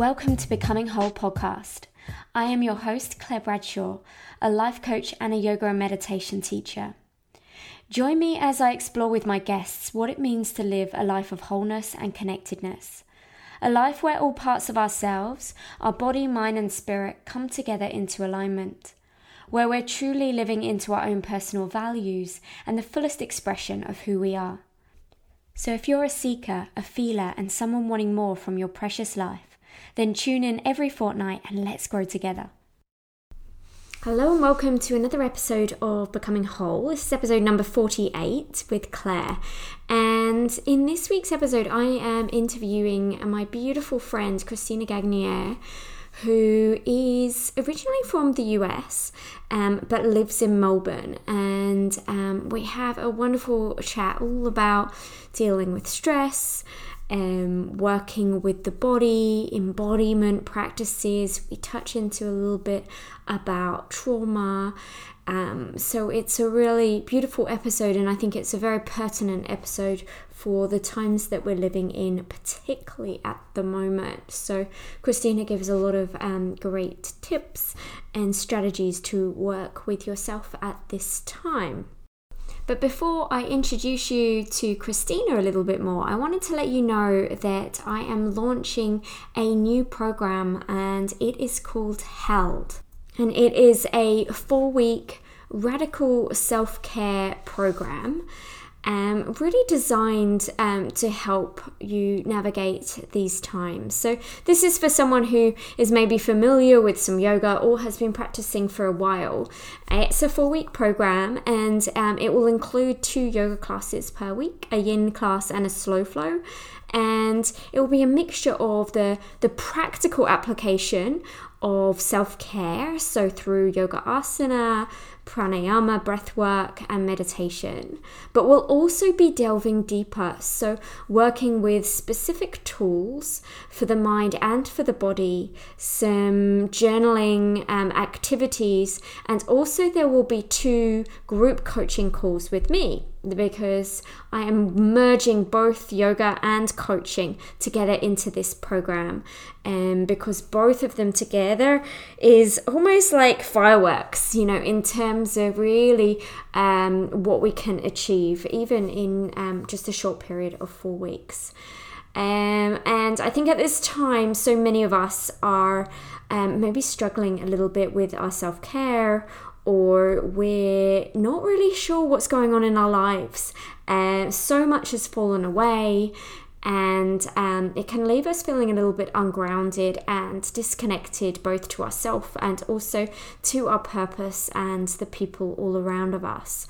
Welcome to Becoming Whole podcast. I am your host, Claire Bradshaw, a life coach and a yoga and meditation teacher. Join me as I explore with my guests what it means to live a life of wholeness and connectedness. A life where all parts of ourselves, our body, mind, and spirit come together into alignment. Where we're truly living into our own personal values and the fullest expression of who we are. So, if you're a seeker, a feeler, and someone wanting more from your precious life, then tune in every fortnight and let's grow together. Hello and welcome to another episode of Becoming Whole. This is episode number 48 with Claire. And in this week's episode, I am interviewing my beautiful friend Christina Gagnier, who is originally from the US um, but lives in Melbourne. And um, we have a wonderful chat all about dealing with stress um, working with the body, embodiment practices. We touch into a little bit about trauma. Um, so it's a really beautiful episode, and I think it's a very pertinent episode for the times that we're living in, particularly at the moment. So, Christina gives a lot of um, great tips and strategies to work with yourself at this time. But before I introduce you to Christina a little bit more, I wanted to let you know that I am launching a new program and it is called Held. And it is a four week radical self care program um, really designed um, to help you navigate these times. So, this is for someone who is maybe familiar with some yoga or has been practicing for a while. It's a four week program and um, it will include two yoga classes per week a yin class and a slow flow. And it will be a mixture of the, the practical application of self care, so through yoga asana, pranayama, breath work, and meditation. But we'll also be delving deeper, so working with specific tools for the mind and for the body, some journaling um, activities, and also there will be two group coaching calls with me because I am merging both yoga and coaching together into this program. And because both of them together is almost like fireworks, you know, in terms of really um, what we can achieve, even in um, just a short period of four weeks. Um, and I think at this time, so many of us are um, maybe struggling a little bit with our self care or we're not really sure what's going on in our lives. Uh, so much has fallen away, and um, it can leave us feeling a little bit ungrounded and disconnected both to ourselves and also to our purpose and the people all around of us.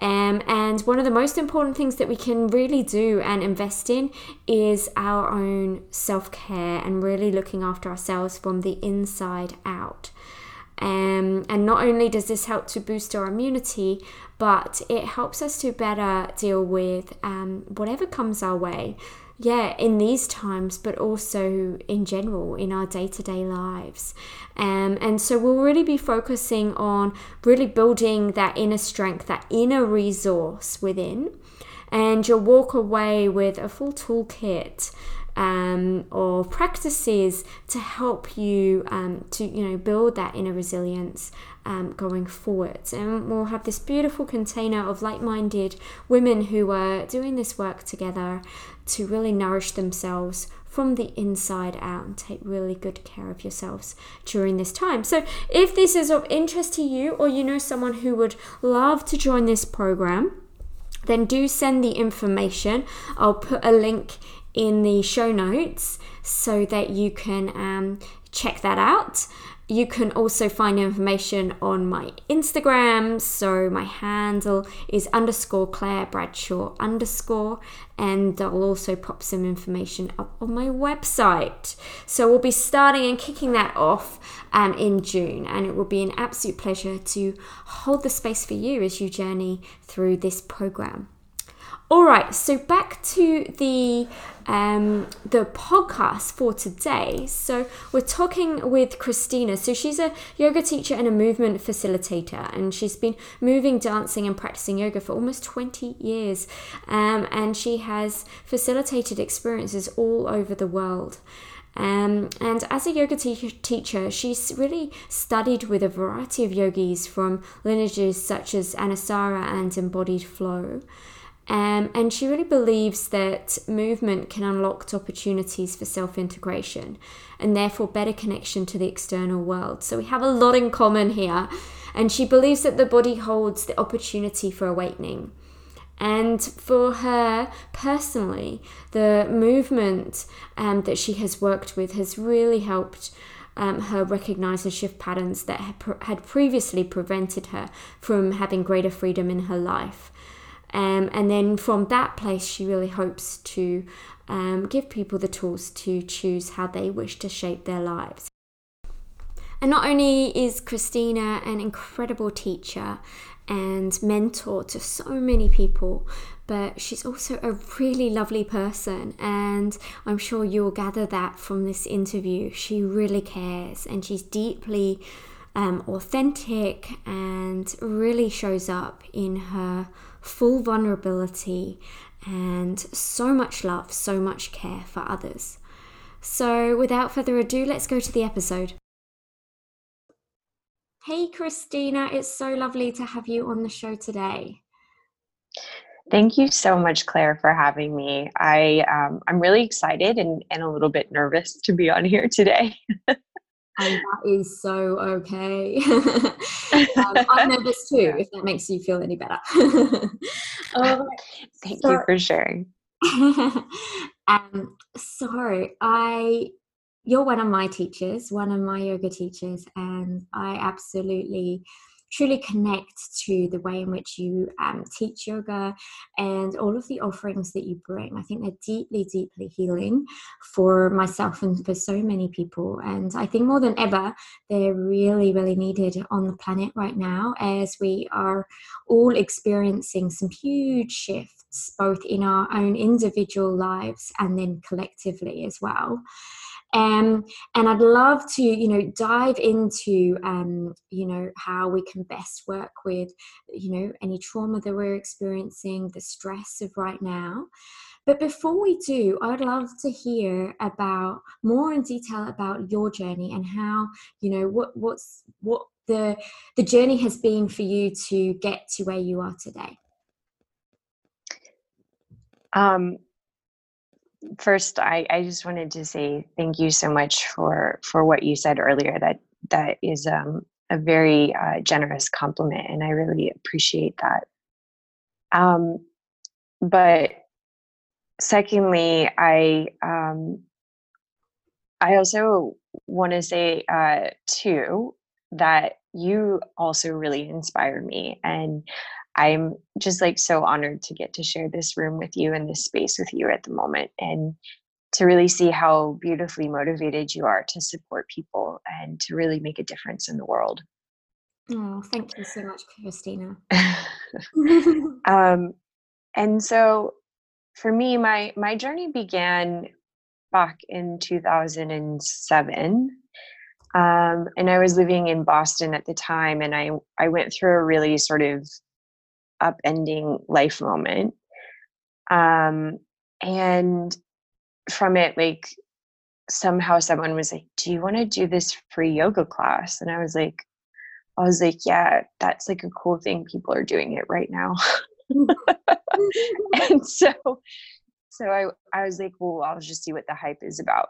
Um, and one of the most important things that we can really do and invest in is our own self care and really looking after ourselves from the inside out. Um, and not only does this help to boost our immunity, but it helps us to better deal with um, whatever comes our way. Yeah, in these times, but also in general in our day to day lives. Um, and so we'll really be focusing on really building that inner strength, that inner resource within. And you'll walk away with a full toolkit um, or practices to help you um, to you know build that inner resilience um, going forward. And we'll have this beautiful container of like-minded women who are doing this work together to really nourish themselves from the inside out and take really good care of yourselves during this time. So, if this is of interest to you, or you know someone who would love to join this program, then do send the information. I'll put a link in the show notes so that you can um, check that out. You can also find information on my Instagram. So my handle is underscore Claire Bradshaw underscore, and I'll also pop some information up on my website. So we'll be starting and kicking that off um, in June, and it will be an absolute pleasure to hold the space for you as you journey through this program. All right, so back to the um, the podcast for today. So we're talking with Christina. So she's a yoga teacher and a movement facilitator, and she's been moving, dancing, and practicing yoga for almost 20 years. Um, and she has facilitated experiences all over the world. Um, and as a yoga te- teacher, she's really studied with a variety of yogis from lineages such as Anusara and Embodied Flow. Um, and she really believes that movement can unlock opportunities for self integration and therefore better connection to the external world. So we have a lot in common here. And she believes that the body holds the opportunity for awakening. And for her personally, the movement um, that she has worked with has really helped um, her recognize and shift patterns that had previously prevented her from having greater freedom in her life. Um, and then from that place, she really hopes to um, give people the tools to choose how they wish to shape their lives. And not only is Christina an incredible teacher and mentor to so many people, but she's also a really lovely person. And I'm sure you'll gather that from this interview. She really cares and she's deeply um, authentic and really shows up in her full vulnerability and so much love, so much care for others. So, without further ado, let's go to the episode. Hey, Christina, it's so lovely to have you on the show today. Thank you so much, Claire, for having me. I um, I'm really excited and, and a little bit nervous to be on here today. and that is so okay. um, I'm nervous too, if that makes you feel any better. um, Thank so, you for sharing. um, so I, you're one of my teachers, one of my yoga teachers, and I absolutely truly connect to the way in which you um, teach yoga and all of the offerings that you bring. I think they're deeply, deeply healing for myself and for so many people. And I think more than ever, they're really, really needed on the planet right now as we are all experiencing some huge shifts, both in our own individual lives and then collectively as well. Um, and I'd love to, you know, dive into, um, you know, how we can best work with, you know, any trauma that we're experiencing, the stress of right now. But before we do, I'd love to hear about more in detail about your journey and how, you know, what what's what the the journey has been for you to get to where you are today. Um, first I, I just wanted to say thank you so much for for what you said earlier. That that is um, a very uh, generous compliment and i really appreciate that. Um, but secondly i um, i also want to say uh, too that you also really inspire me and I'm just like so honored to get to share this room with you and this space with you at the moment and to really see how beautifully motivated you are to support people and to really make a difference in the world. Oh, thank you so much, Christina. um, and so for me, my my journey began back in 2007. Um, and I was living in Boston at the time, and I I went through a really sort of upending life moment. Um, and from it, like somehow someone was like, Do you want to do this free yoga class? And I was like, I was like, yeah, that's like a cool thing. People are doing it right now. and so so I, I was like, well, I'll just see what the hype is about.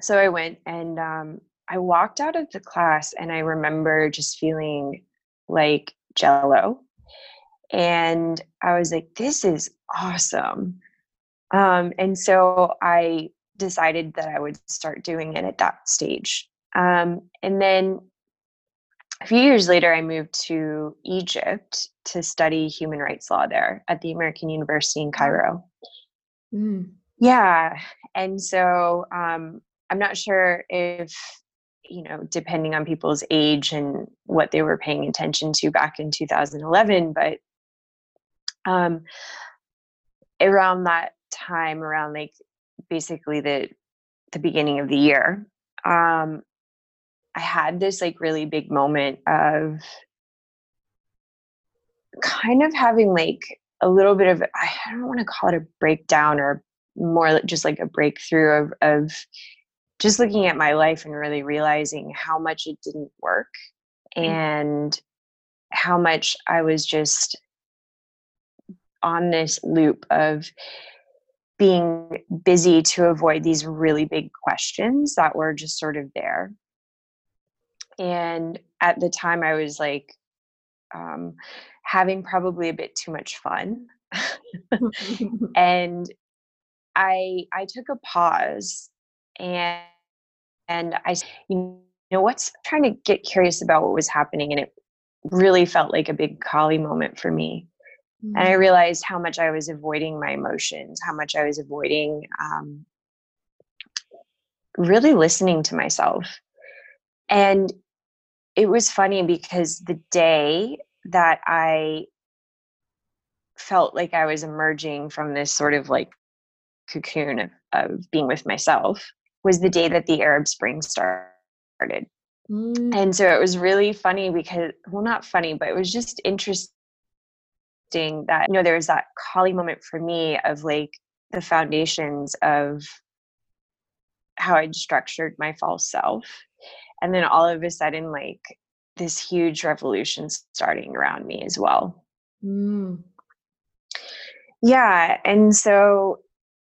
So I went and um, I walked out of the class and I remember just feeling like jello and I was like, this is awesome. Um, and so I decided that I would start doing it at that stage. Um, and then a few years later, I moved to Egypt to study human rights law there at the American University in Cairo. Mm. Yeah. And so um, I'm not sure if you know, depending on people's age and what they were paying attention to back in 2011, but um, around that time, around like basically the the beginning of the year, um, I had this like really big moment of kind of having like a little bit of I don't want to call it a breakdown or more just like a breakthrough of of just looking at my life and really realizing how much it didn't work mm. and how much I was just on this loop of being busy to avoid these really big questions that were just sort of there. And at the time, I was like um, having probably a bit too much fun. and I I took a pause and and I you know what's trying to get curious about what was happening and it really felt like a big Kali moment for me. Mm-hmm. And I mm. realized how much I was avoiding my emotions, how much I was avoiding um, really listening to myself. And it was funny because the day that I felt like I was emerging from this sort of like cocoon of, of being with myself was the day that the Arab Spring started. Mm. And so it was really funny because, well, not funny, but it was just interesting that, you know, there was that Kali moment for me of like the foundations of how I'd structured my false self. And then all of a sudden, like this huge revolution starting around me as well. Mm. Yeah. And so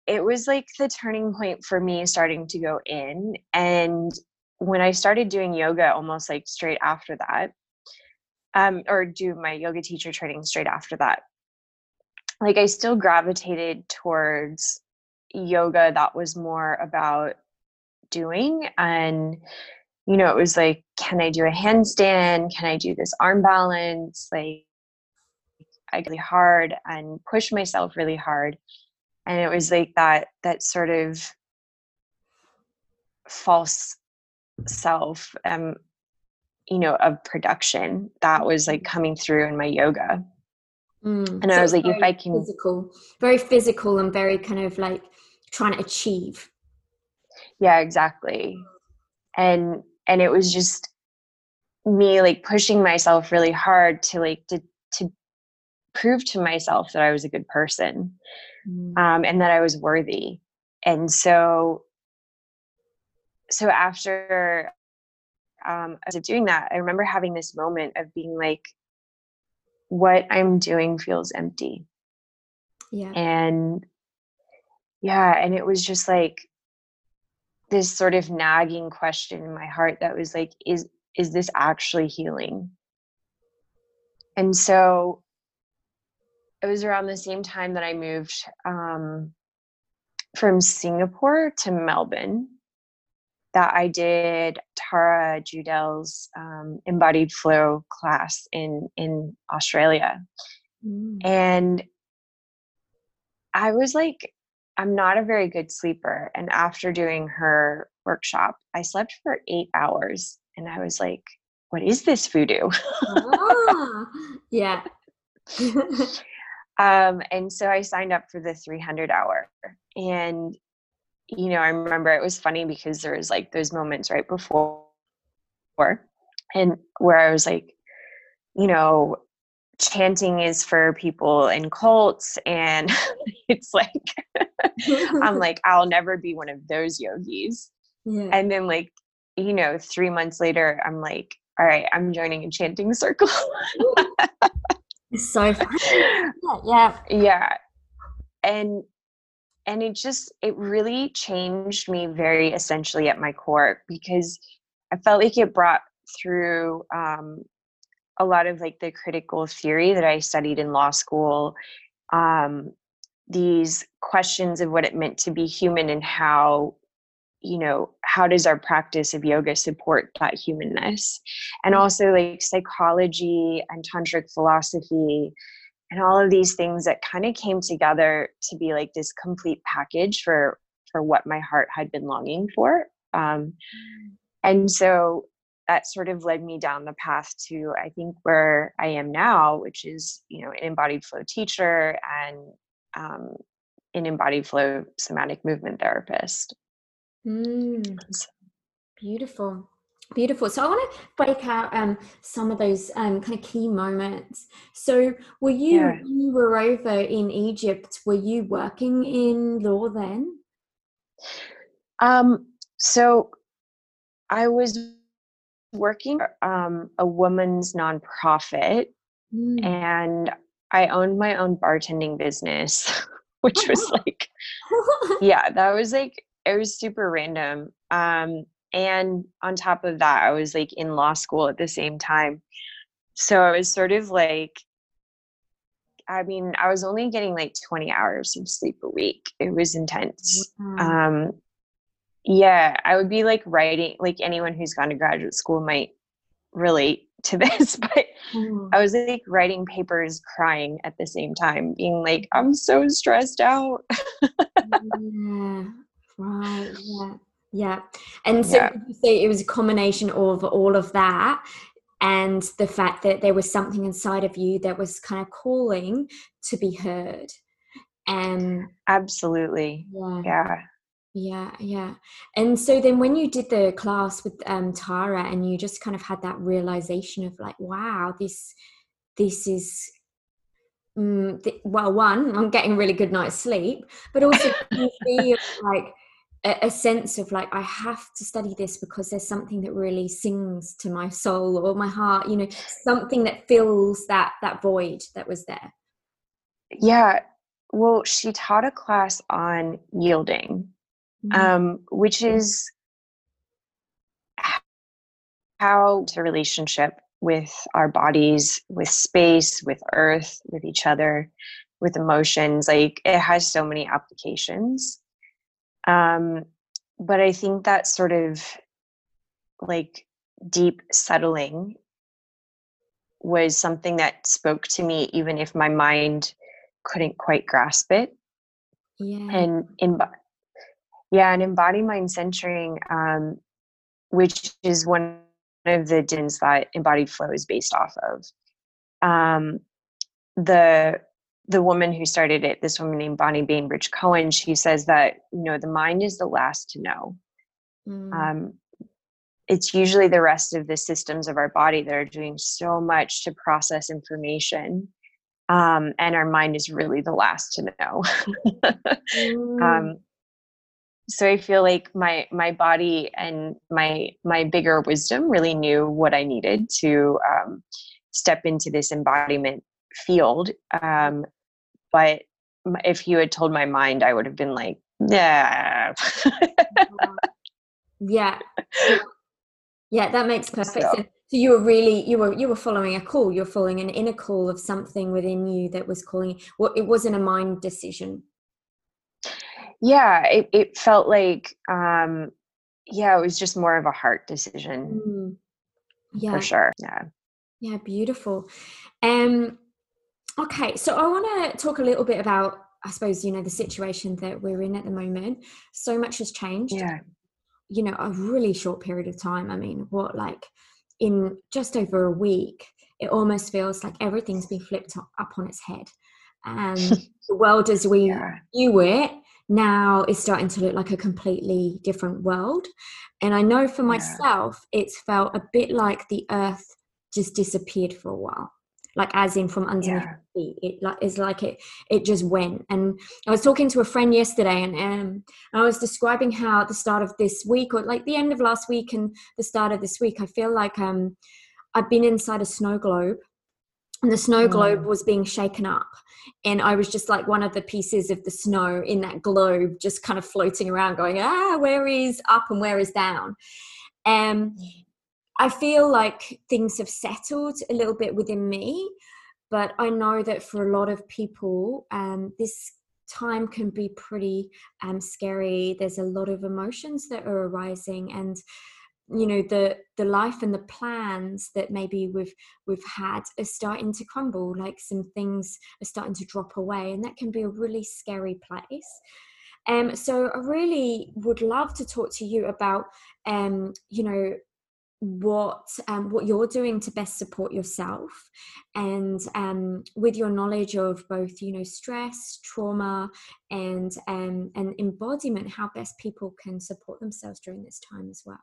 it was like the turning point for me starting to go in. And when I started doing yoga almost like straight after that, um, or do my yoga teacher training straight after that, like I still gravitated towards yoga that was more about doing and you know it was like can i do a handstand? Can i do this arm balance? Like i really hard and push myself really hard. And it was like that that sort of false self um you know of production that was like coming through in my yoga mm. and so i was like if i can physical very physical and very kind of like trying to achieve yeah exactly and and it was just me like pushing myself really hard to like to to prove to myself that i was a good person mm. um, and that I was worthy. And so, so after um, I was doing that, I remember having this moment of being like, what I'm doing feels empty. Yeah. And yeah, and it was just like this sort of nagging question in my heart that was like, is is this actually healing? And so it was around the same time that I moved um, from Singapore to Melbourne that I did Tara Judelle's um, embodied flow class in in Australia, mm. and I was like, I'm not a very good sleeper, and after doing her workshop, I slept for eight hours, and I was like, what is this voodoo? ah, yeah. Um, and so I signed up for the 300 hour. And, you know, I remember it was funny because there was like those moments right before and where I was like, you know, chanting is for people in cults and it's like i'm like i'll never be one of those yogis yeah. and then like you know three months later i'm like all right i'm joining a chanting circle It's so fun. yeah. Yeah. And and it just it really changed me very essentially at my core because I felt like it brought through um, a lot of like the critical theory that I studied in law school. Um, these questions of what it meant to be human and how you know how does our practice of yoga support that humanness and mm. also like psychology and tantric philosophy and all of these things that kind of came together to be like this complete package for for what my heart had been longing for um, mm. and so that sort of led me down the path to i think where i am now which is you know an embodied flow teacher and um, an embodied flow somatic movement therapist Mm, beautiful. Beautiful. So I want to break out um, some of those um, kind of key moments. So were you yeah. when you were over in Egypt, were you working in law then? Um, So I was working um, a woman's nonprofit mm. and I owned my own bartending business, which was like, yeah, that was like, it was super random. Um, and on top of that, I was like in law school at the same time. So I was sort of like, I mean, I was only getting like 20 hours of sleep a week. It was intense. Um, yeah, I would be like writing, like anyone who's gone to graduate school might relate to this, but mm. I was like writing papers, crying at the same time, being like, I'm so stressed out. yeah, right. Yeah. Yeah. And so yeah. you say it was a combination of all of that and the fact that there was something inside of you that was kind of calling to be heard? And absolutely. Yeah. Yeah. Yeah yeah. And so then when you did the class with um tara and you just kind of had that realization of like wow this this is mm, th- well one i'm getting really good night's sleep but also you feel like a, sense of like i have to study this because there's something that really sings to my soul or my heart you know something that fills that that void that was there. Yeah. Well she taught a class on yielding mm-hmm. um, which is how the relationship with our bodies with space with earth with each other with emotions. Like it has so many applications um, but I think that sort of like deep settling was something that spoke to me, even if my mind couldn't quite grasp it. Yeah. And in yeah, and embody mind centering, um, which is one of the dins that embodied flow is based off of. Um, the the woman who started it, this woman named Bonnie Bainbridge Cohen, she says that, you know, the mind is the last to know. Mm. Um, it's usually the rest of the systems of our body that are doing so much to process information. Um, and our mind is really the last to know. mm. um, so I feel like my my body and my my bigger wisdom really knew what I needed to um, step into this embodiment field um, but if you had told my mind, I would have been like, yeah. yeah. Yeah, that makes perfect so. sense. So you were really you were you were following a call. You're following an inner call of something within you that was calling. Well, it wasn't a mind decision. Yeah, it it felt like um yeah, it was just more of a heart decision. Mm. Yeah. For sure. Yeah. Yeah, beautiful. Um Okay, so I want to talk a little bit about, I suppose, you know, the situation that we're in at the moment. So much has changed. Yeah. You know, a really short period of time. I mean, what, like in just over a week, it almost feels like everything's been flipped up on its head. And the world as we yeah. knew it now is starting to look like a completely different world. And I know for myself, yeah. it's felt a bit like the earth just disappeared for a while like as in from underneath yeah. feet. It like is like it it just went. And I was talking to a friend yesterday, and um, I was describing how at the start of this week, or like the end of last week and the start of this week, I feel like um, I've been inside a snow globe, and the snow globe mm. was being shaken up. And I was just like one of the pieces of the snow in that globe, just kind of floating around, going, ah, where is up and where is down. Um, I feel like things have settled a little bit within me, but I know that for a lot of people, um, this time can be pretty um, scary. There's a lot of emotions that are arising, and you know the the life and the plans that maybe we've we've had are starting to crumble. Like some things are starting to drop away, and that can be a really scary place. Um, so I really would love to talk to you about, um, you know, what um, what you're doing to best support yourself and um, with your knowledge of both you know stress trauma and um, and embodiment how best people can support themselves during this time as well.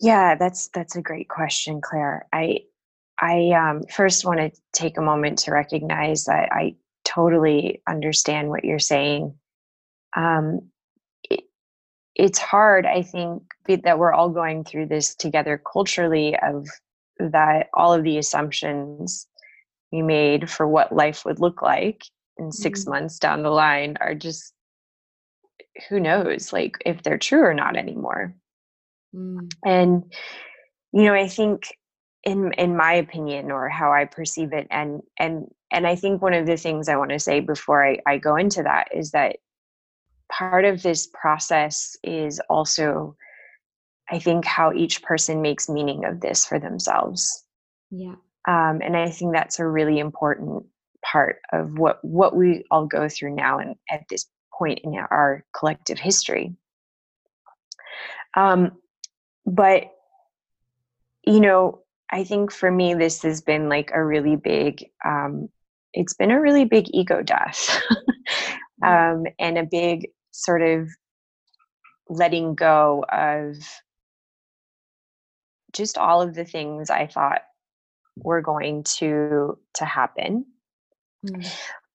Yeah that's that's a great question claire. I i um, first want to take a moment to recognize that i totally understand what you're saying. Um, it's hard i think that we're all going through this together culturally of that all of the assumptions we made for what life would look like in 6 mm-hmm. months down the line are just who knows like if they're true or not anymore mm. and you know i think in in my opinion or how i perceive it and and and i think one of the things i want to say before I, I go into that is that part of this process is also i think how each person makes meaning of this for themselves. Yeah. Um, and i think that's a really important part of what what we all go through now and at this point in our collective history. Um, but you know i think for me this has been like a really big um, it's been a really big ego death. Um, and a big sort of letting go of just all of the things I thought were going to to happen. Mm.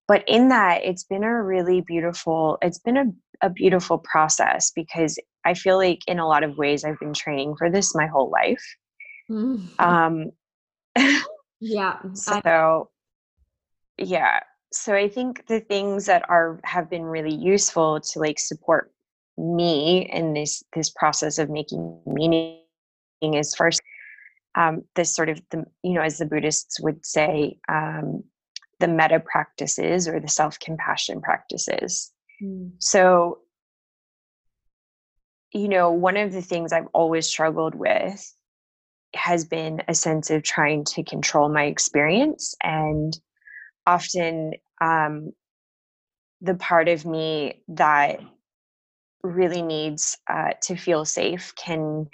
But in that, it's been a really beautiful, it's been a, a beautiful process because I feel like in a lot of ways I've been training for this my whole life. Mm. Um yeah. so yeah so i think the things that are have been really useful to like support me in this this process of making meaning is first um, this sort of the you know as the buddhists would say um, the metta practices or the self-compassion practices mm. so you know one of the things i've always struggled with has been a sense of trying to control my experience and often um, the part of me that really needs uh, to feel safe can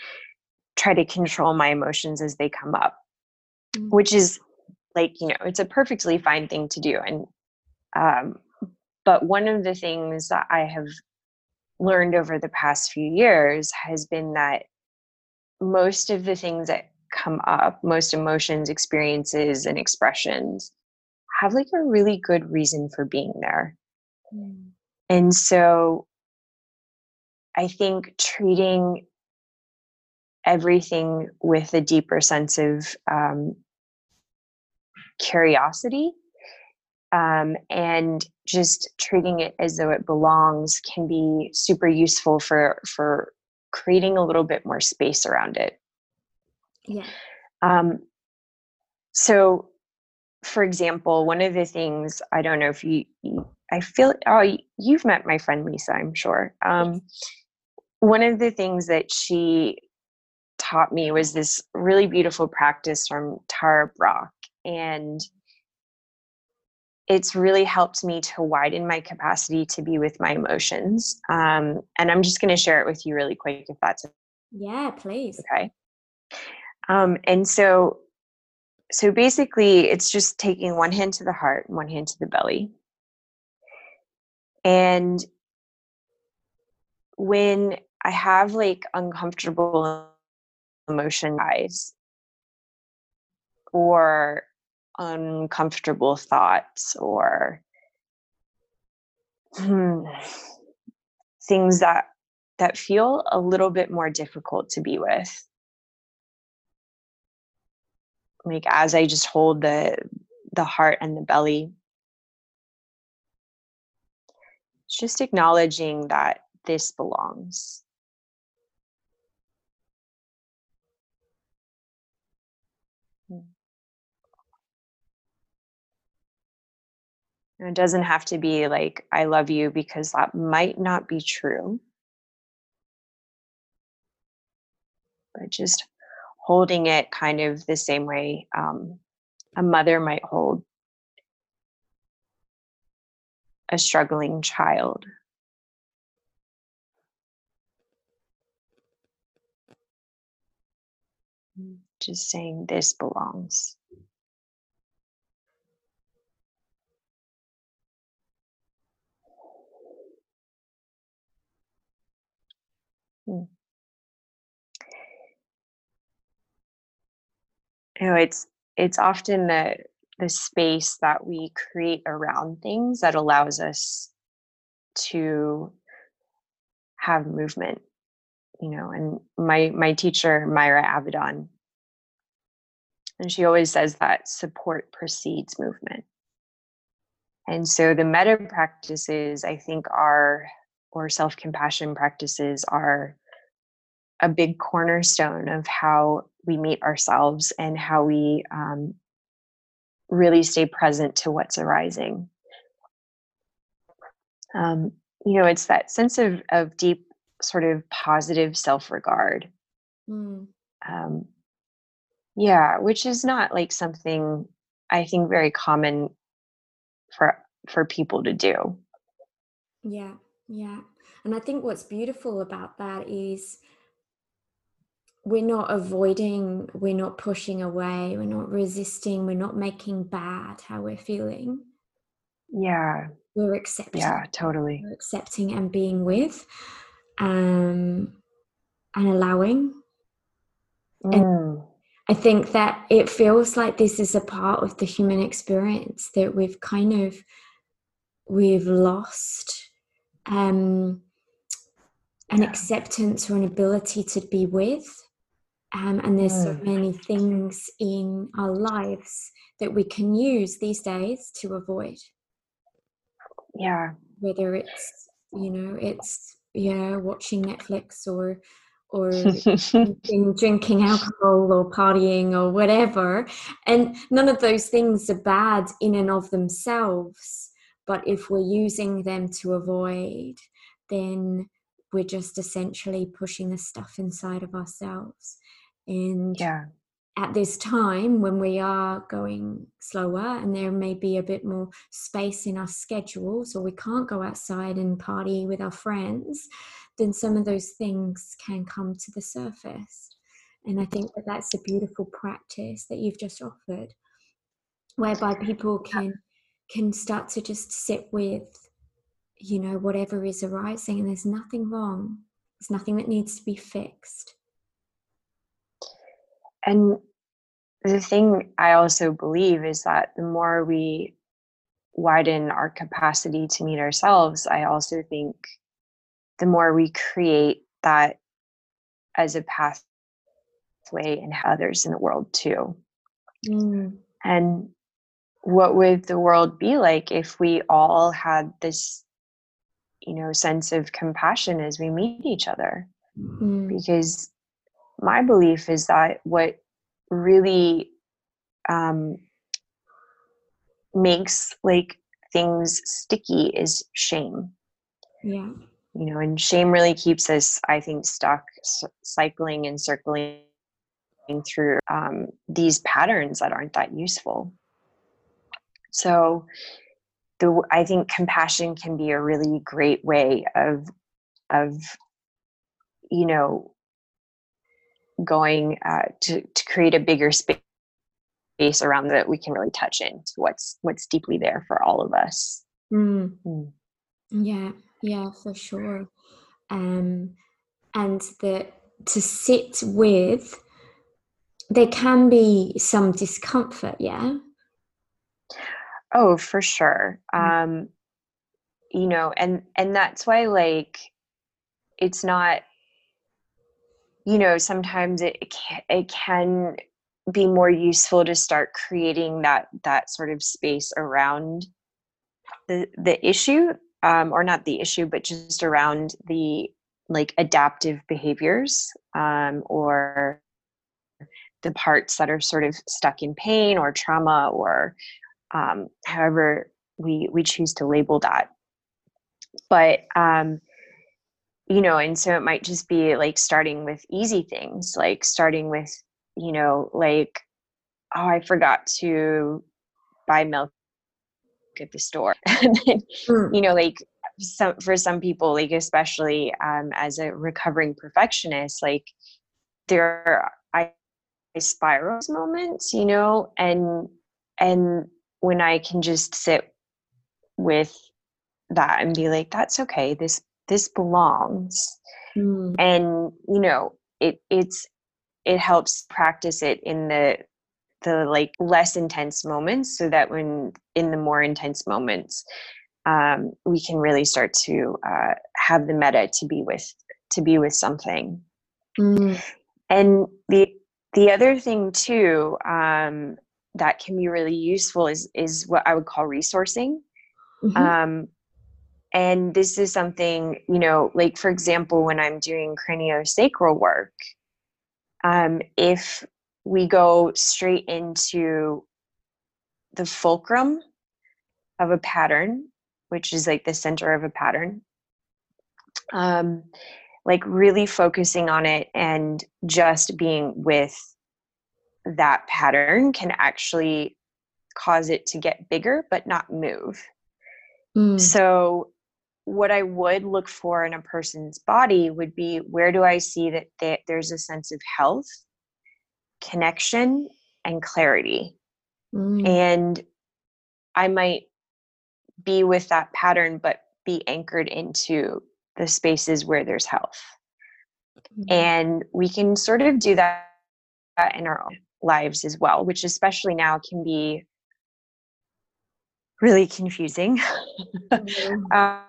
try to control my emotions as they come up mm-hmm. which is like you know it's a perfectly fine thing to do and um, but one of the things that i have learned over the past few years has been that most of the things that come up most emotions experiences and expressions have like a really good reason for being there. Mm. And so I think treating everything with a deeper sense of um, curiosity um, and just treating it as though it belongs can be super useful for for creating a little bit more space around it. Yeah. Um, so for example, one of the things I don't know if you, I feel oh you've met my friend Lisa, I'm sure. Um, one of the things that she taught me was this really beautiful practice from Tara Brach, and it's really helped me to widen my capacity to be with my emotions. Um, and I'm just going to share it with you really quick, if that's yeah, please. Okay. Um, and so so basically it's just taking one hand to the heart and one hand to the belly. And when i have like uncomfortable emotion eyes or uncomfortable thoughts or hmm, things that that feel a little bit more difficult to be with like as i just hold the the heart and the belly it's just acknowledging that this belongs. Mm. And it doesn't have to be like i love you because that might not be true. But just holding it kind of the same way um, a mother might hold a struggling child. Just saying, this belongs. You know it's it's often the the space that we create around things that allows us to have movement you know and my my teacher myra avedon and she always says that support precedes movement. And so the metta practices i think are or self-compassion practices are a big cornerstone of how we meet ourselves and how we um, really stay present to what's arising. Um, you know it's that sense of of deep sort of positive self-regard. Mm. um, yeah which is not like something i think very common for for people to do. Yeah yeah. And i think what's beautiful about that is we're not avoiding we're not pushing away we're not resisting we're not making bad how we're feeling. Yeah. We're accepting yeah totally. we're accepting and being with um and allowing. Mm. and i think that it feels like this is a part of the human experience that we've kind of we've lost um an yeah. acceptance or an ability to be with um, and there's mm. so many things in our lives that we can use these days to avoid. Yeah. Whether it's you know it's yeah watching netflix or or drinking alcohol or partying or whatever. And none of those things are bad in and of themselves but if we're using them to avoid then we're just essentially pushing the stuff inside of ourselves and yeah. at this time when we are going slower and there may be a bit more space in our schedules or we can't go outside and party with our friends then some of those things can come to the surface. And i think that that's a beautiful practice that you've just offered whereby people can can start to just sit with you know whatever is arising and there's nothing wrong. There's nothing that needs to be fixed and the thing I also believe is that the more we widen our capacity to meet ourselves, I also think the more we create that as a pathway and others in the world too. Mm. And what would the world be like if we all had this, you know, sense of compassion as we meet each other? Mm. Because my belief is that what really um, makes like things sticky is shame. Yeah. You know, and shame really keeps us, I think, stuck, c- cycling and circling through um, these patterns that aren't that useful. So, the I think compassion can be a really great way of of you know going uh, to, to create a bigger space around that we can really touch into what's what's deeply there for all of us mm. Mm. yeah yeah for sure um and the to sit with there can be some discomfort yeah oh for sure mm. um you know and and that's why like it's not you know sometimes it can, it can be more useful to start creating that that sort of space around the the issue um, or not the issue but just around the like adaptive behaviors um, or the parts that are sort of stuck in pain or trauma or um, however we we choose to label that. But um, you know and so it might just be like starting with easy things like starting with you know like oh i forgot to buy milk at the store and then, mm. you know like some for some people like especially um, as a recovering perfectionist like there are I, I spirals moments you know and and when i can just sit with that and be like that's okay this this belongs mm. and you know it it's it helps practice it in the the like less intense moments so that when in the more intense moments um, we can really start to uh, have the meta to be with to be with something Mm. And the the other thing too um, that can be really useful is is what I would call resourcing. Mm-hmm. Um, and this is something you know, like for example, when I'm doing craniosacral work, um, if we go straight into the fulcrum of a pattern, which is like the center of a pattern, um, like really focusing on it and just being with that pattern can actually cause it to get bigger but not move. Mm. So, what I would look for in a person's body would be where do I see that they, there's a sense of health, connection, and clarity. Mm. And I might be with that pattern, but be anchored into the spaces where there's health. Mm-hmm. And we can sort of do that in our own lives as well, which especially now can be really confusing. Mm-hmm. um,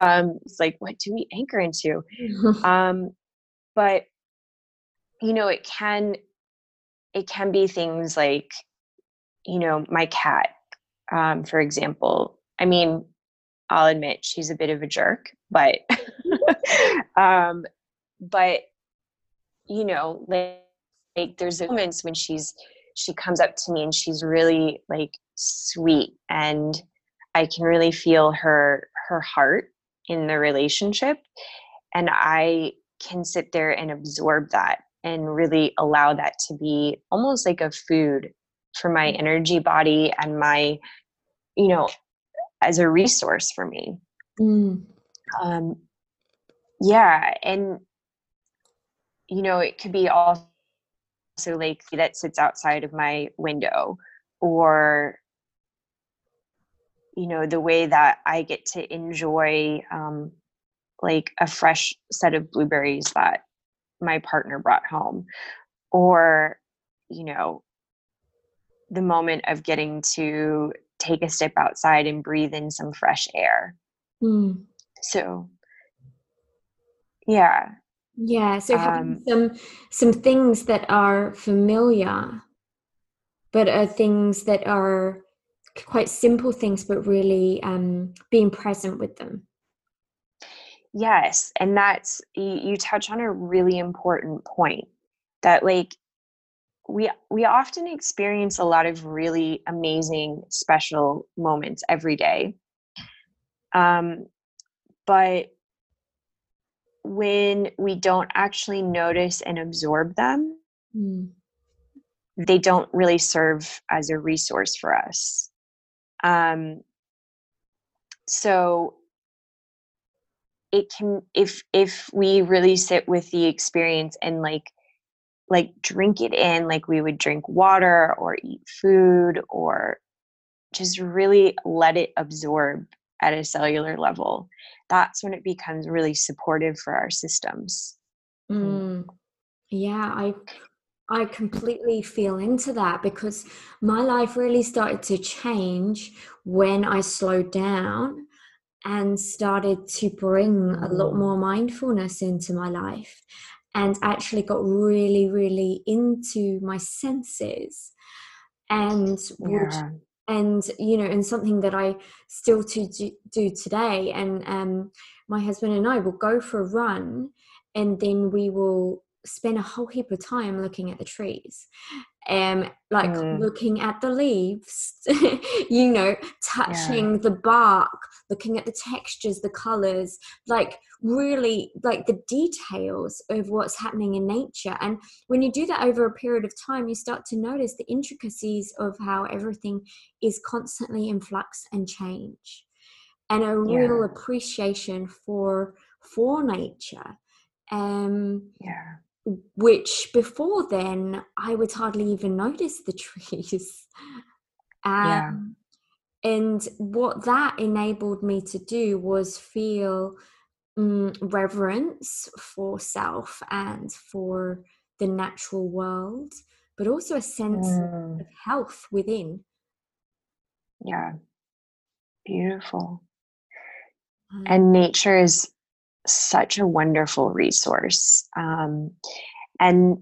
it's like, what do we anchor into? um, but you know, it can it can be things like, you know, my cat, um, for example. I mean, I'll admit she's a bit of a jerk, but um, but you know, like, like there's moments when she's she comes up to me and she's really like sweet and I can really feel her her heart in the relationship and I can sit there and absorb that and really allow that to be almost like a food for my mm. energy body and my you know as a resource for me. Mm. Um, yeah, and you know, it could be also like that sits outside of my window, or you know, the way that I get to enjoy um, like a fresh set of blueberries that my partner brought home, or you know, the moment of getting to take a step outside and breathe in some fresh air. Mm. So, yeah. Yeah. So having um, some some things that are familiar, but are things that are quite simple things, but really um, being present with them. Yes, and that's you, you touch on a really important point that like we we often experience a lot of really amazing special moments every day um, but when we don't actually notice and absorb them mm. they don't really serve as a resource for us um, so it can if if we really sit with the experience and like like drink it in like we would drink water or eat food or just really let it absorb at a cellular level that's when it becomes really supportive for our systems mm. yeah i i completely feel into that because my life really started to change when i slowed down and started to bring a lot mm. more mindfulness into my life and actually got really, really into my senses and would yeah. and you know and something that i still to do, do today and um my husband and i will go for a run and then we will spend a whole heap of time looking at the trees um like mm. looking at the leaves you know touching yeah. the bark looking at the textures the colors like really like the details of what's happening in nature and when you do that over a period of time you start to notice the intricacies of how everything is constantly in flux and change and a yeah. real appreciation for for nature um yeah which before then I would hardly even notice the trees. Um, yeah. And what that enabled me to do was feel um, reverence for self and for the natural world, but also a sense mm. of health within. Yeah, beautiful. Um, and nature is such a wonderful resource. Um, and,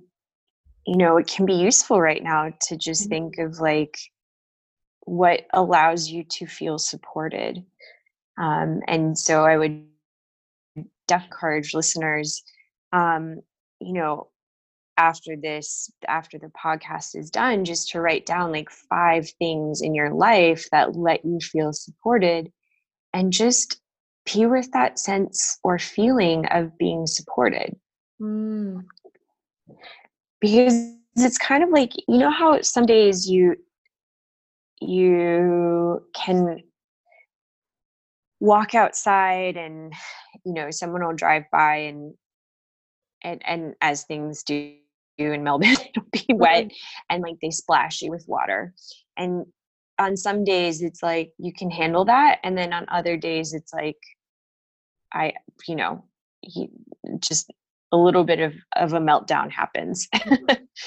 you know, it can be useful right now to just mm-hmm. think of like what allows you to feel supported. Um, and so I would definitely encourage listeners, um, you know, after this, after the podcast is done, just to write down like five things in your life that let you feel supported and just be with that sense or feeling of being supported. Mm. Because it's kind of like, you know how some days you you can walk outside and you know someone will drive by and and and as things do in Melbourne, it'll be wet and like they splash you with water. And on some days it's like you can handle that. And then on other days it's like I, you know, he just a little bit of, of a meltdown happens.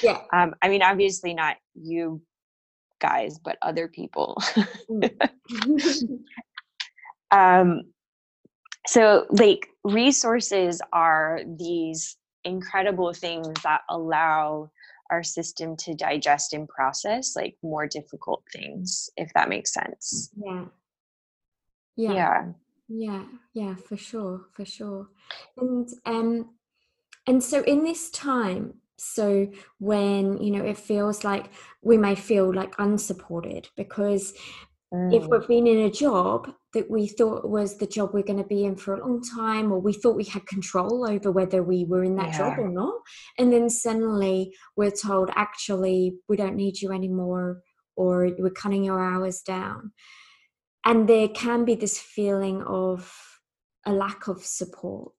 yeah. um, I mean, obviously not you guys, but other people. Mm. um, so like resources are these incredible things that allow our system to digest and process like more difficult things if that makes sense yeah yeah yeah yeah, yeah for sure for sure and um and so in this time so when you know it feels like we may feel like unsupported because mm. if we've been in a job that we thought was the job we're going to be in for a long time or we thought we had control over whether we were in that yeah. job or not and then suddenly we're told actually we don't need you anymore or we're cutting your hours down and there can be this feeling of a lack of support.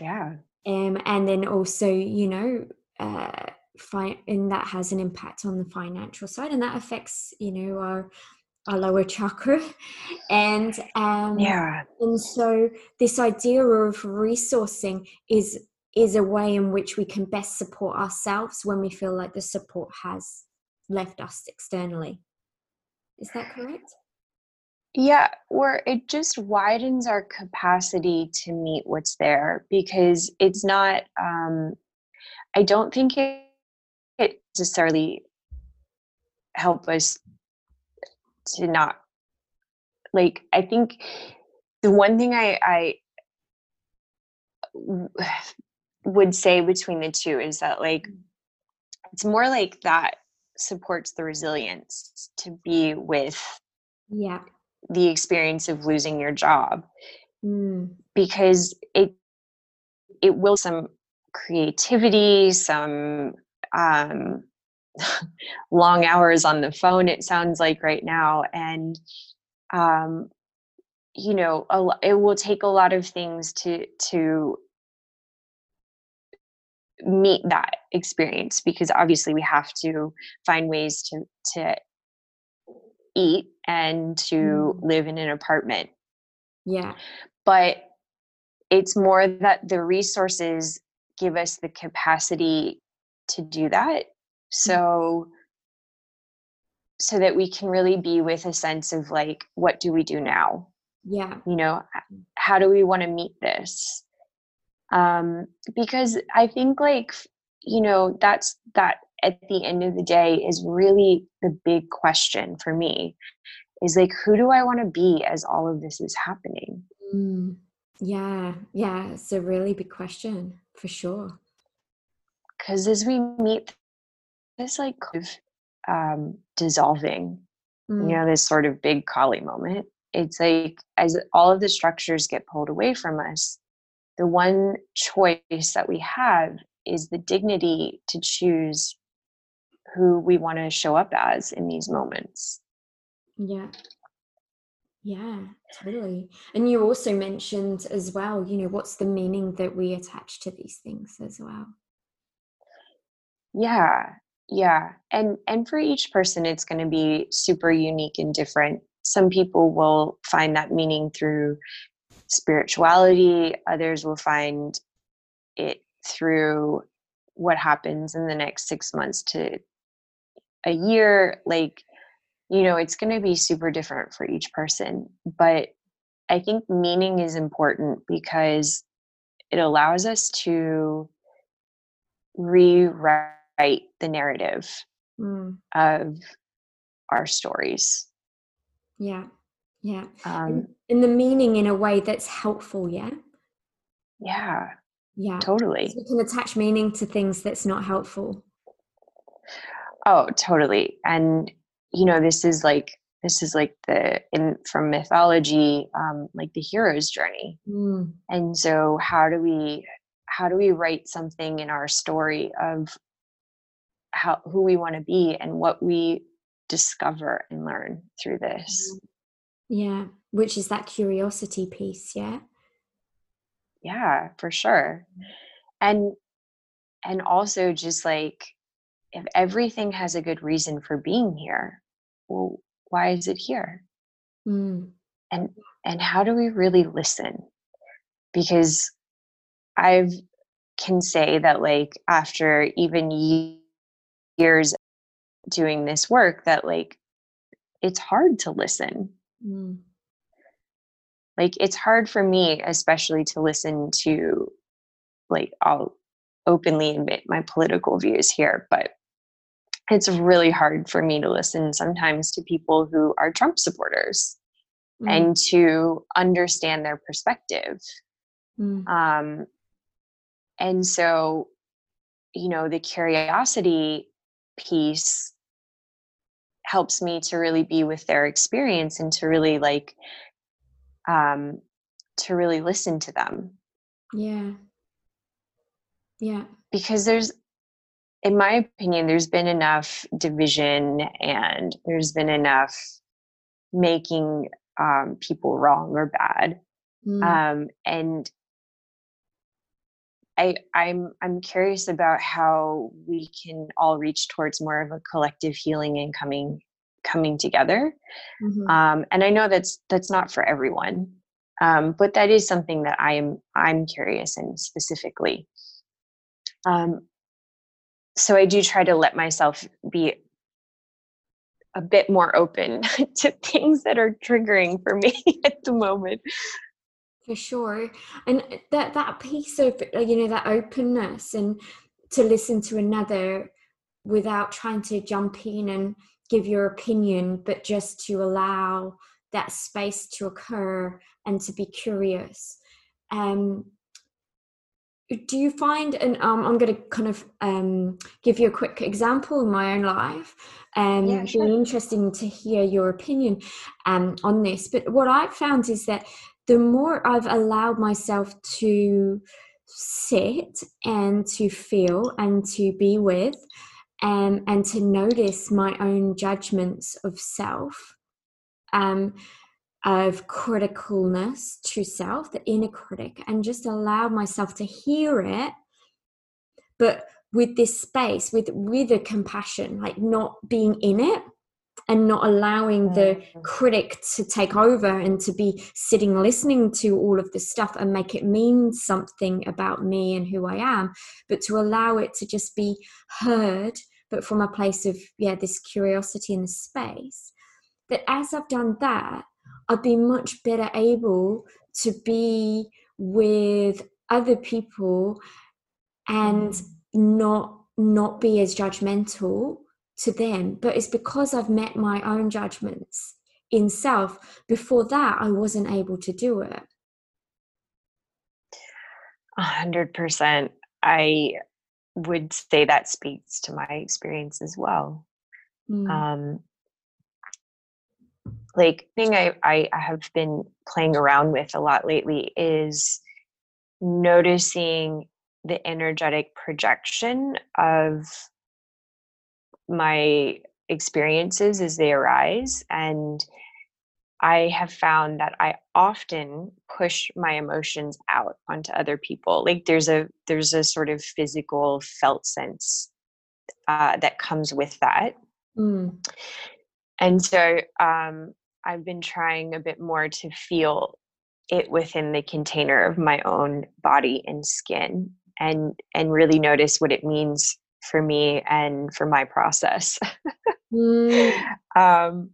Yeah. Um, and then also you know uh, fi- and that has an impact on the financial side and that affects you know our our lower chakra. And um yeah. and so this idea of resourcing is is a way in which we can best support ourselves when we feel like the support has left us externally. Is that correct yeah or it just widens our capacity to meet what's there because it's not um i don't think it, it necessarily help us to not like i think the one thing i i would say between the two is that like mm. it's more like that supports the resilience to be with yeah the experience of losing your job mm. because it it will some creativity some um long hours on the phone it sounds like right now and um you know a, it will take a lot of things to to meet that experience because obviously we have to find ways to to eat and to mm. live in an apartment. Yeah. But it's more that the resources give us the capacity to do that. Mm. so so that we can really be with a sense of like what do we do now? Yeah. You know how do we want to meet this? Um because i think like you know that's that at the end of the day is really the big question for me is like who do i want to be as all of this is happening mm, yeah yeah it's a really big question for sure because as we meet this like um, dissolving, mm. you know, this sort of big Kali moment. It's like as all of the structures get pulled away from us, the one choice that we have is the dignity to choose who we want to show up as in these moments. Yeah. Yeah, totally. And you also mentioned as well, you know, what's the meaning that we attach to these things as well? Yeah yeah and and for each person it's going to be super unique and different some people will find that meaning through spirituality others will find it through what happens in the next 6 months to a year like you know it's going to be super different for each person but I think meaning is important because it allows us to rewrite the narrative mm. of our stories. Yeah. Yeah. Um, in the meaning in a way that's helpful. Yeah. Yeah. Yeah. Totally. So we can attach meaning to things that's not helpful. Oh, totally. And, you know, this is like, this is like the in from mythology um like the hero's journey mm. and so how do we how do we write something in our story of how who we want to be and what we discover and learn through this mm-hmm. yeah which is that curiosity piece yeah yeah for sure and and also just like if everything has a good reason for being here well why is it here mm. and and how do we really listen because i've can say that like after even years doing this work that like it's hard to listen mm. like it's hard for me especially to listen to like i'll openly admit my political views here but it's really hard for me to listen sometimes to people who are trump supporters mm. and to understand their perspective mm. um and so you know the curiosity piece helps me to really be with their experience and to really like um to really listen to them yeah yeah because there's in my opinion there's been enough division and there's been enough making um, people wrong or bad mm. um, and I, I'm I'm curious about how we can all reach towards more of a collective healing and coming coming together. Mm-hmm. Um, and I know that's that's not for everyone, um, but that is something that I'm I'm curious in specifically. Um, so I do try to let myself be a bit more open to things that are triggering for me at the moment. For sure. And that that piece of uh, you know that openness and to listen to another without trying to jump in and give your opinion but just to allow that space to occur and to be curious. Um do you find and um, i'm going to kind of um, give you a quick example in my own life and um, yeah, sure. interesting to hear your opinion um, on this but what i've found is that the more I've allowed myself to sit and to feel and to be with um, and to notice my own judgments of self, um, of criticalness to self, the inner critic, and just allow myself to hear it, but with this space, with with a compassion, like not being in it, and not allowing the mm. critic to take over and to be sitting listening to all of this stuff and make it mean something about me and who I am, but to allow it to just be heard, but from a place of, yeah, this curiosity in the space. That as I've done that, I've been much better able to be with other people and mm. not not be as judgmental to them, but it's because I've met my own judgments in self. Before that, I wasn't able to do it. A hundred percent. I would say that speaks to my experience as well. Mm. Um, like thing I, I have been playing around with a lot lately is noticing the energetic projection of my experiences as they arise and I have found that I often push my emotions out onto other people. Like there's a there's a sort of physical felt sense uh, that comes with that. Mm. And so um, I've been trying a bit more to feel it within the container of my own body and skin and and really notice what it means for me and for my process mm. um,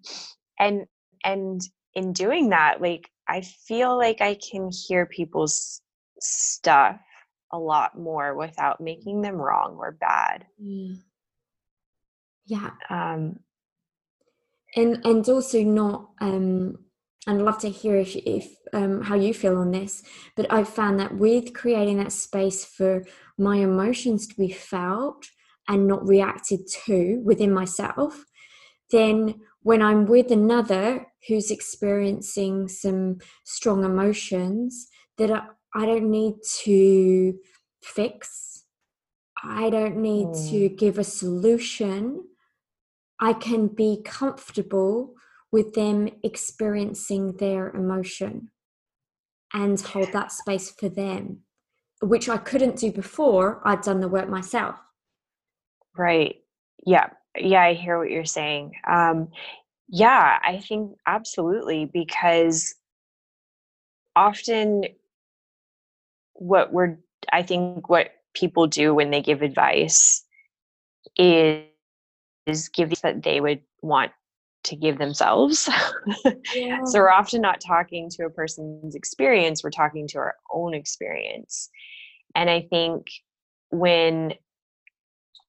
and and in doing that like I feel like I can hear people's stuff a lot more without making them wrong or bad. Yeah. Yeah. Um, and and also not um and I'd love to hear if, if um, how you feel on this. But I've found that with creating that space for my emotions to be felt and not reacted to within myself, then when I'm with another who's experiencing some strong emotions, that I, I don't need to fix, I don't need mm. to give a solution. I can be comfortable with them experiencing their emotion and hold that space for them, which I couldn't do before I'd done the work myself. Right. Yeah. Yeah, I hear what you're saying. Um, yeah, I think absolutely because often what we're, I think what people do when they give advice is, is give that they would want to give themselves. Yeah. so we're often not talking to a person's experience, we're talking to our own experience. And I think when,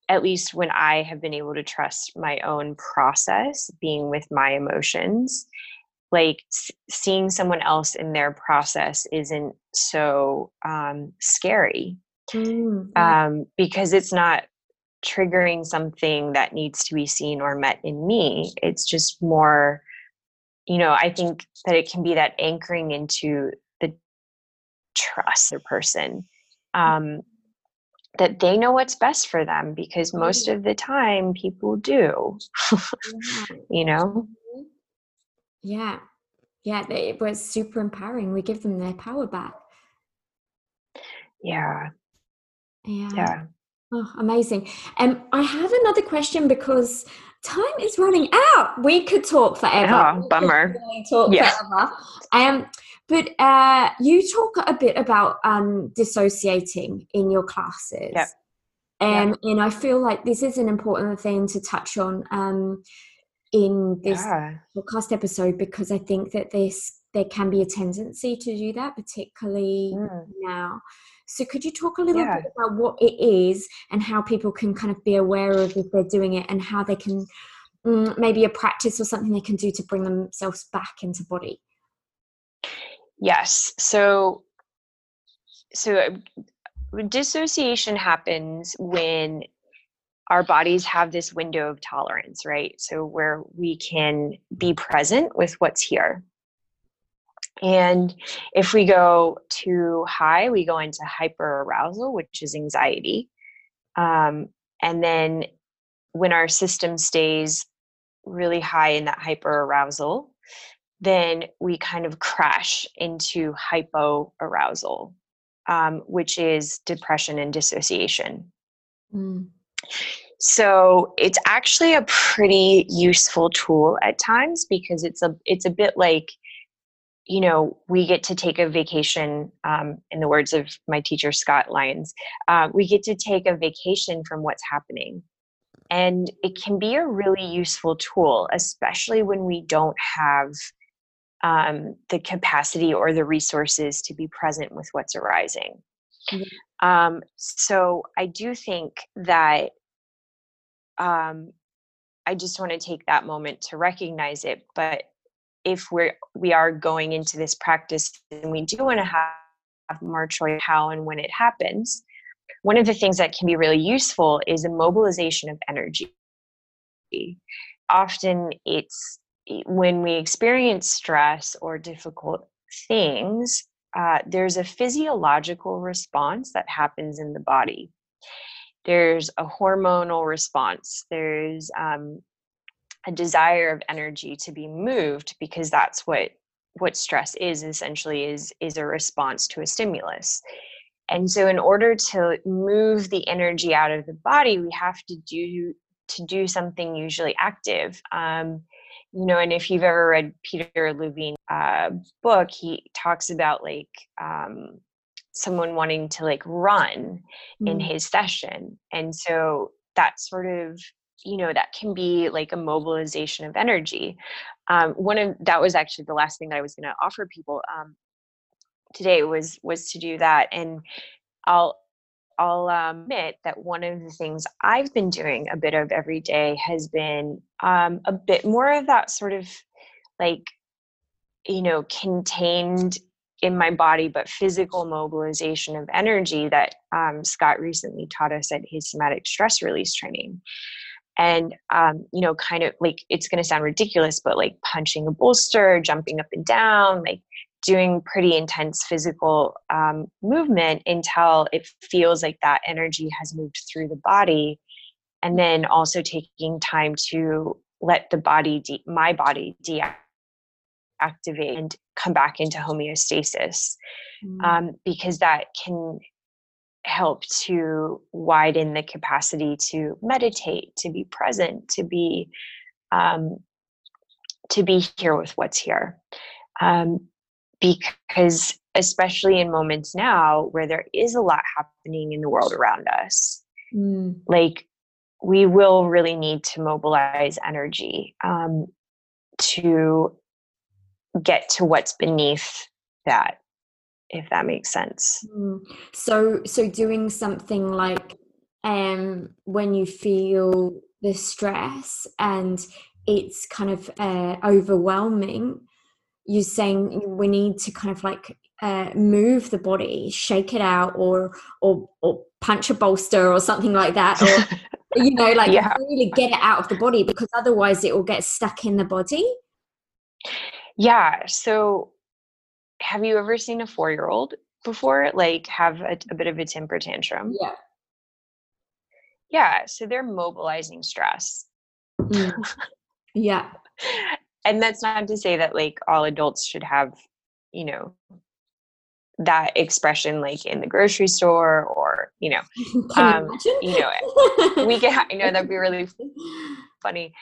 at least when I have been able to trust my own process, being with my emotions, like seeing someone else in their process isn't so um, scary mm-hmm. um, because it's not triggering something that needs to be seen or met in me. It's just more, you know, I think that it can be that anchoring into the trust of person. Um, that they know what's best for them because most of the time people do you know? Yeah. Yeah it was super empowering. We give them their power back. Yeah. Yeah. Yeah Oh, amazing. Um, I have another question because time is running out. We could talk forever. Oh, bummer. talk yeah. forever. Um, but uh, you talk a bit about um, dissociating in your classes. Yep. Um, yep. And I feel like this is an important thing to touch on um, in this yeah. podcast episode because I think that this there can be a tendency to do that, particularly mm. now. So, could you talk a little yeah. bit about what it is and how people can kind of be aware of if they're doing it and how they can mm, maybe a practice or something they can do to bring themselves back into body? Yes. So, so uh, dissociation happens when our bodies have this window of tolerance, right? So, where we can be present with what's here. And if we go too high, we go into hyperarousal, which is anxiety. Um, and then when our system stays really high in that hyperarousal, then we kind of crash into hypoarousal, um, which is depression and dissociation. Mm. So it's actually a pretty useful tool at times because it's a it's a bit like you know, we get to take a vacation, um, in the words of my teacher, Scott Lyons, uh, we get to take a vacation from what's happening. And it can be a really useful tool, especially when we don't have um, the capacity or the resources to be present with what's arising. Mm-hmm. Um, so I do think that um, I just want to take that moment to recognize it, but if we're we are going into this practice and we do want to have, have more choice how and when it happens. One of the things that can be really useful is a mobilization of energy. Often it's when we experience stress or difficult things uh, there's a physiological response that happens in the body. There's a hormonal response. There's um, a desire of energy to be moved because that's what what stress is essentially is is a response to a stimulus and so in order to move the energy out of the body we have to do to do something usually active um, you know and if you've ever read peter levine's uh, book he talks about like um, someone wanting to like run mm. in his session and so that sort of you know that can be like a mobilization of energy. Um, one of that was actually the last thing that i was going to offer people um, today was was to do that and i'll i'll um, admit that one of the things i've been doing a bit of every day has been um, a bit more of that sort of like you know contained in my body but physical mobilization of energy that um, scott recently taught us at his somatic stress release training and um, you know kind of like it's going to sound ridiculous but like punching a bolster jumping up and down like doing pretty intense physical um, movement until it feels like that energy has moved through the body and then also taking time to let the body de- my body deactivate and come back into homeostasis mm. um, because that can help to widen the capacity to meditate to be present to be um, to be here with what's here um, because especially in moments now where there is a lot happening in the world around us mm. like we will really need to mobilize energy um, to get to what's beneath that if that makes sense mm. so so doing something like um when you feel the stress and it's kind of uh, overwhelming you're saying we need to kind of like uh, move the body shake it out or or or punch a bolster or something like that or you know like yeah. really get it out of the body because otherwise it will get stuck in the body yeah so have you ever seen a four year old before like have a, a, bit of a temper tantrum? Yeah. Yeah so they're mobilizing stress. Mm. yeah. And that's not to say that like all adults should have you know that expression like in the grocery store or you know um, you know we can you know that'd be really funny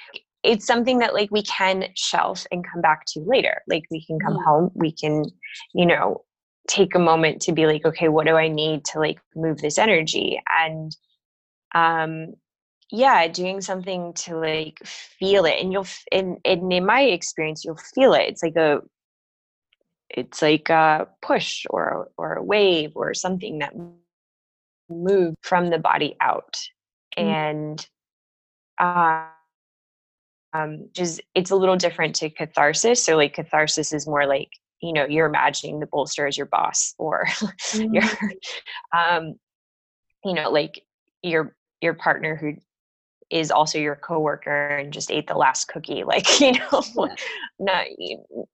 it's something that like we can shelf and come back to later. Like we can come home we can you know take a moment to be like okay what do i need to like move this energy? And um yeah doing something to like feel it and you'll in, in in my experience you'll feel it. It's like a it's like a push or or a wave or something that moves from the body out. Mm. and uh, um just it's a little different to catharsis so like catharsis is more like you know you're imagining the bolster as your boss or mm. your um you know like your your partner who is also your coworker and just ate the last cookie like you know yeah. not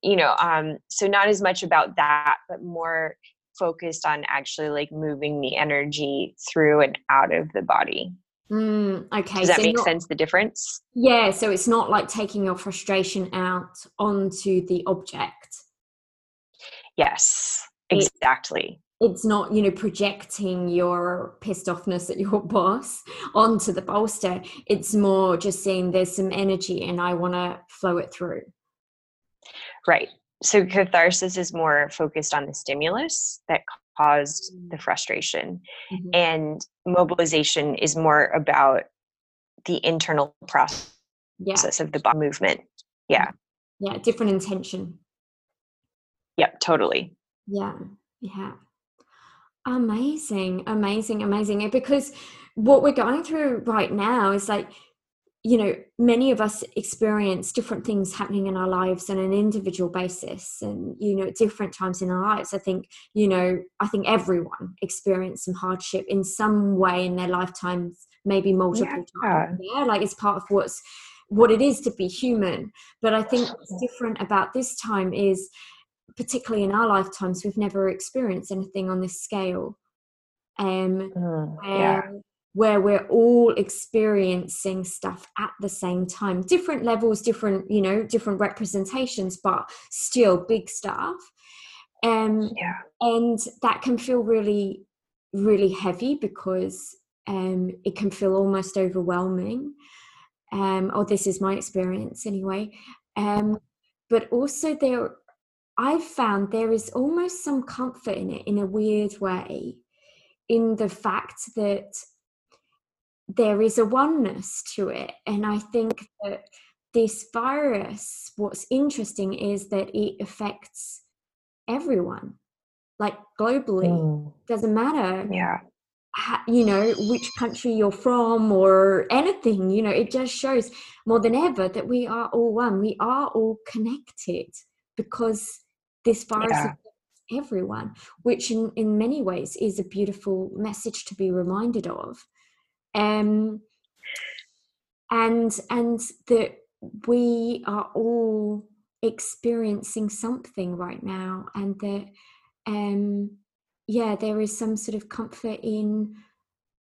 you know um so not as much about that but more focused on actually like moving the energy through and out of the body mm, okay does that so make not, sense the difference? Yeah so it's not like taking your frustration out onto the object. Yes exactly. it's not you know projecting your pissed offness at your boss onto the bolster. It's more just saying there's some energy and i want to flow it through. Right so catharsis is more focused on the stimulus that caused the frustration mm-hmm. and mobilization is more about the internal process yeah. of the movement yeah yeah different intention yep totally yeah yeah Amazing, amazing, amazing. Because what we're going through right now is like, you know, many of us experience different things happening in our lives on an individual basis and, you know, at different times in our lives. I think, you know, I think everyone experienced some hardship in some way in their lifetimes, maybe multiple yeah. times. Yeah. Like it's part of what's what it is to be human. But I think what's different about this time is particularly in our lifetimes, we've never experienced anything on this scale. Um, mm, where, yeah. Where we're all experiencing stuff at the same time, different levels, different, you know, different representations, but still big stuff. Um, yeah. And that can feel really, really heavy because um, it can feel almost overwhelming. Um, or this is my experience anyway. Um, but also there I've found there is almost some comfort in it in a weird way, in the fact that there is a oneness to it. And I think that this virus, what's interesting is that it affects everyone, like globally. Mm. Doesn't matter. Yeah. How, you know which country you're from or anything you know it just shows more than ever that we are all one we are all connected because this virus yeah. affects everyone which in, in many ways is a beautiful message to be reminded of um and and that we are all experiencing something right now and that um yeah there is some sort of comfort in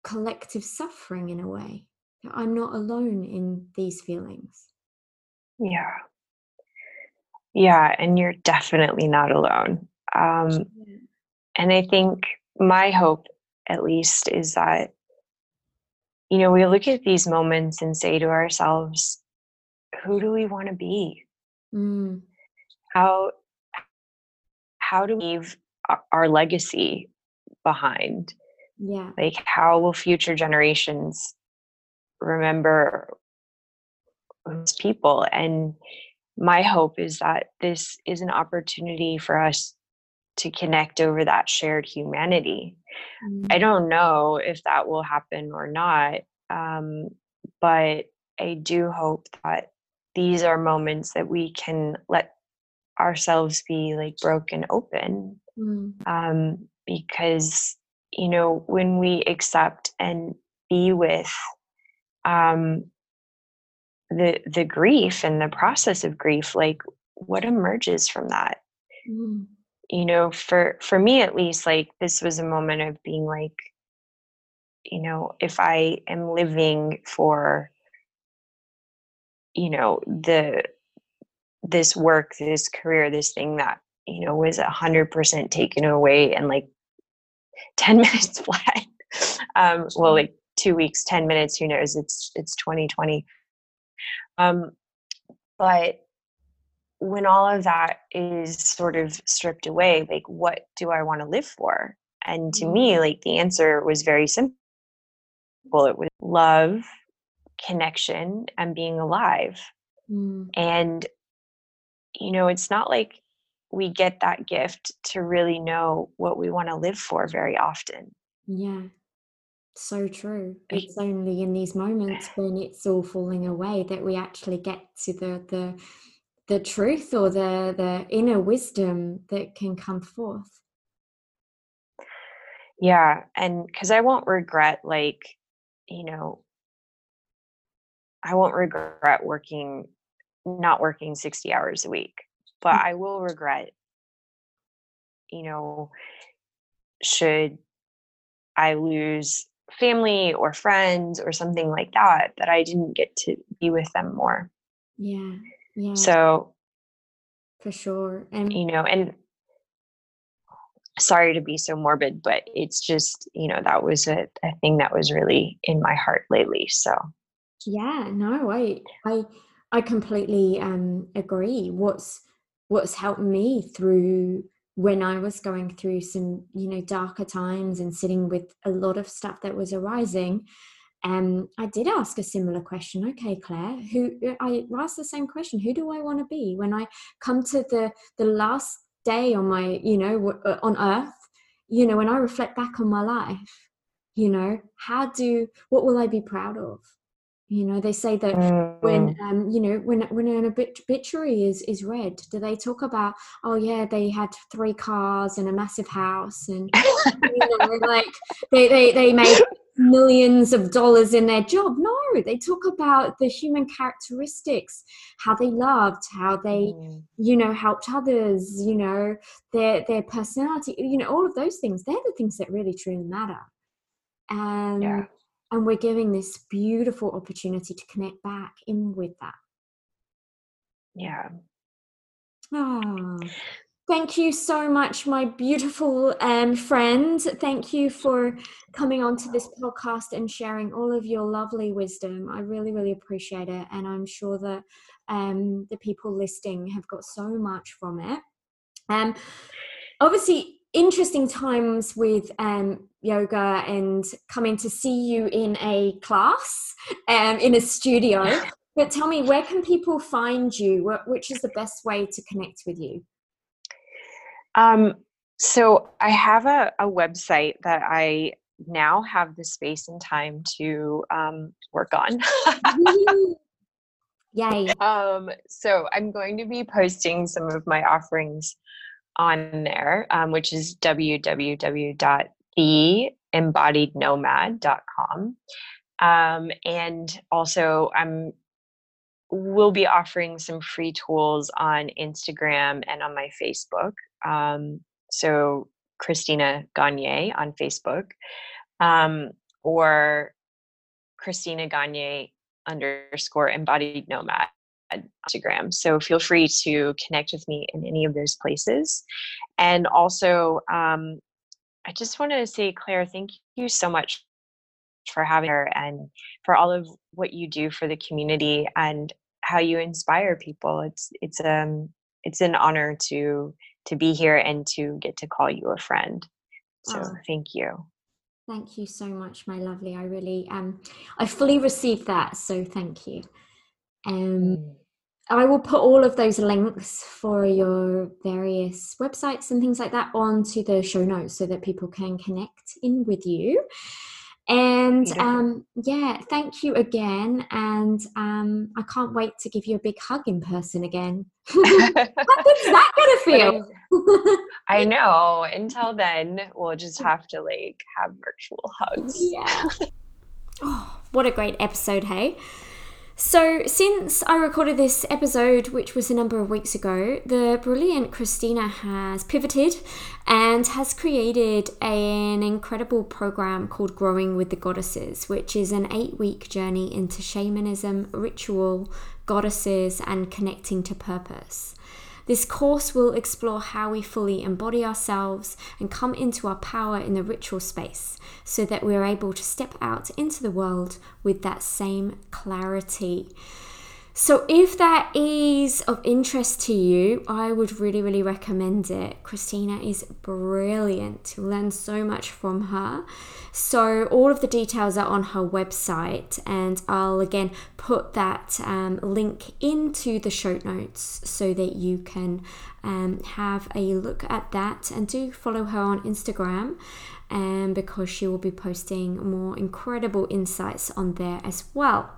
collective suffering in a way that i'm not alone in these feelings. Yeah. Yeah and you're definitely not alone. Um yeah. and i think my hope at least is that you know we look at these moments and say to ourselves who do we want to be? Mm. how how do we leave our legacy behind? Yeah. Like how will future generations remember those people? And my hope is that this is an opportunity for us to connect over that shared humanity mm. i don't know if that will happen or not um, but i do hope that these are moments that we can let ourselves be like broken open mm. um, because you know when we accept and be with um, the the grief and the process of grief like what emerges from that mm. You know for for me at least like this was a moment of being like you know if i am living for you know the this work this career this thing that you know was a hundred percent taken away and like 10 minutes flat um well like two weeks 10 minutes who knows? It's it's 2020 um but when all of that is sort of stripped away like what do i want to live for and to me mm-hmm. like the answer was very simple Well, it was love connection and being alive. Mm. And, you know, it's not like we get that gift to really know what we want to live for very often. Yeah. So true. It's only in these moments when it's all falling away that we actually get to the the the truth or the the inner wisdom that can come forth. Yeah, and because I won't regret like, you know, I won't regret working, not working 60 hours a week, but mm. I will regret, you know, should I lose family or friends or something like that, that I didn't get to be with them more. Yeah. Yeah. So, for sure. And, you know, and sorry to be so morbid, but it's just, you know, that was a, a thing that was really in my heart lately. So, yeah, no, I I I completely um agree. What's what's helped me through when I was going through some, you know, darker times and sitting with a lot of stuff that was arising, um, I did ask a similar question. Okay, Claire, who uh, I asked the same question: Who do I want to be when I come to the the last day on my, you know, uh, on Earth? You know, when I reflect back on my life, you know, how do what will I be proud of? you know they say that mm. when um, you know when when an obituary is is read do they talk about oh yeah they had three cars and a massive house and you know, like they, they they made millions of dollars in their job. No they talk about the human characteristics how they loved how they mm. you know helped others you know their their personality you know all of those things. They're the things that really truly matter. And yeah. and we're giving this beautiful opportunity to connect back in with that. Yeah. Oh thank you so much my beautiful um, friend thank you for coming on to this podcast and sharing all of your lovely wisdom i really really appreciate it and i'm sure that um, the people listening have got so much from it um, obviously interesting times with um, yoga and coming to see you in a class um, in a studio. But tell me, where can people find you? Which is the best way to connect with you? Um, so I have a, a website that I now have the space and time to um, work on. Yay. Um, so I'm going to be posting some of my offerings on there, um, which is www.theembodiednomad.com. Um, and also, I'm will be offering some free tools on Instagram and on my Facebook. Um, so Christina Gagne on Facebook, um, or Christina Gagne underscore embodied nomad Instagram. So feel free to connect with me in any of those places. And also, um, I just want to say, Claire, thank you so much for having her and for all of what you do for the community and how you inspire people. It's it's um it's an honor to to be here and to get to call you a friend. So oh. thank you. Thank you so much, my lovely. I really um I fully received that, so thank you. Um mm. I will put all of those links for your various websites and things like that onto the show notes so that people can connect in with you. And um, yeah, thank you again. And um, I can't wait to give you a big hug in person again. How good's that going to feel? I know. Until then, we'll just have to like have virtual hugs. Yeah. oh, what a great episode, hey? So, since I recorded this episode, which was a number of weeks ago, the brilliant Christina has pivoted and has created an incredible program called Growing with the Goddesses, which is an eight week journey into shamanism, ritual, goddesses, and connecting to purpose. This course will explore how we fully embody ourselves and come into our power in the ritual space so that we're able to step out into the world with that same clarity. So, if that is of interest to you, I would really, really recommend it. Christina is brilliant. You learn so much from her. So, all of the details are on her website, and I'll again put that um, link into the show notes so that you can um, have a look at that. And do follow her on Instagram. Um, because she will be posting more incredible insights on there as well.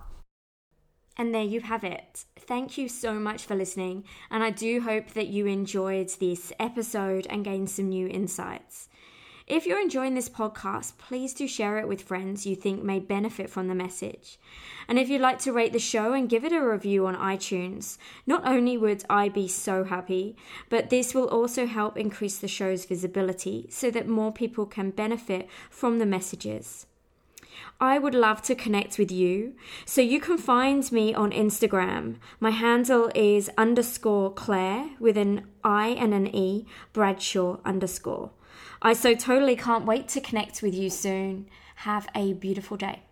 And there you have it. Thank you so much for listening, and I do hope that you enjoyed this episode and gained some new insights. If you're enjoying this podcast, please do share it with friends you think may benefit from the message. And if you'd like to rate the show and give it a review on iTunes, not only would I be so happy, but this will also help increase the show's visibility so that more people can benefit from the messages. I would love to connect with you. So you can find me on Instagram. My handle is underscore Claire with an I and an E, Bradshaw underscore. I so totally can't wait to connect with you soon. Have a beautiful day.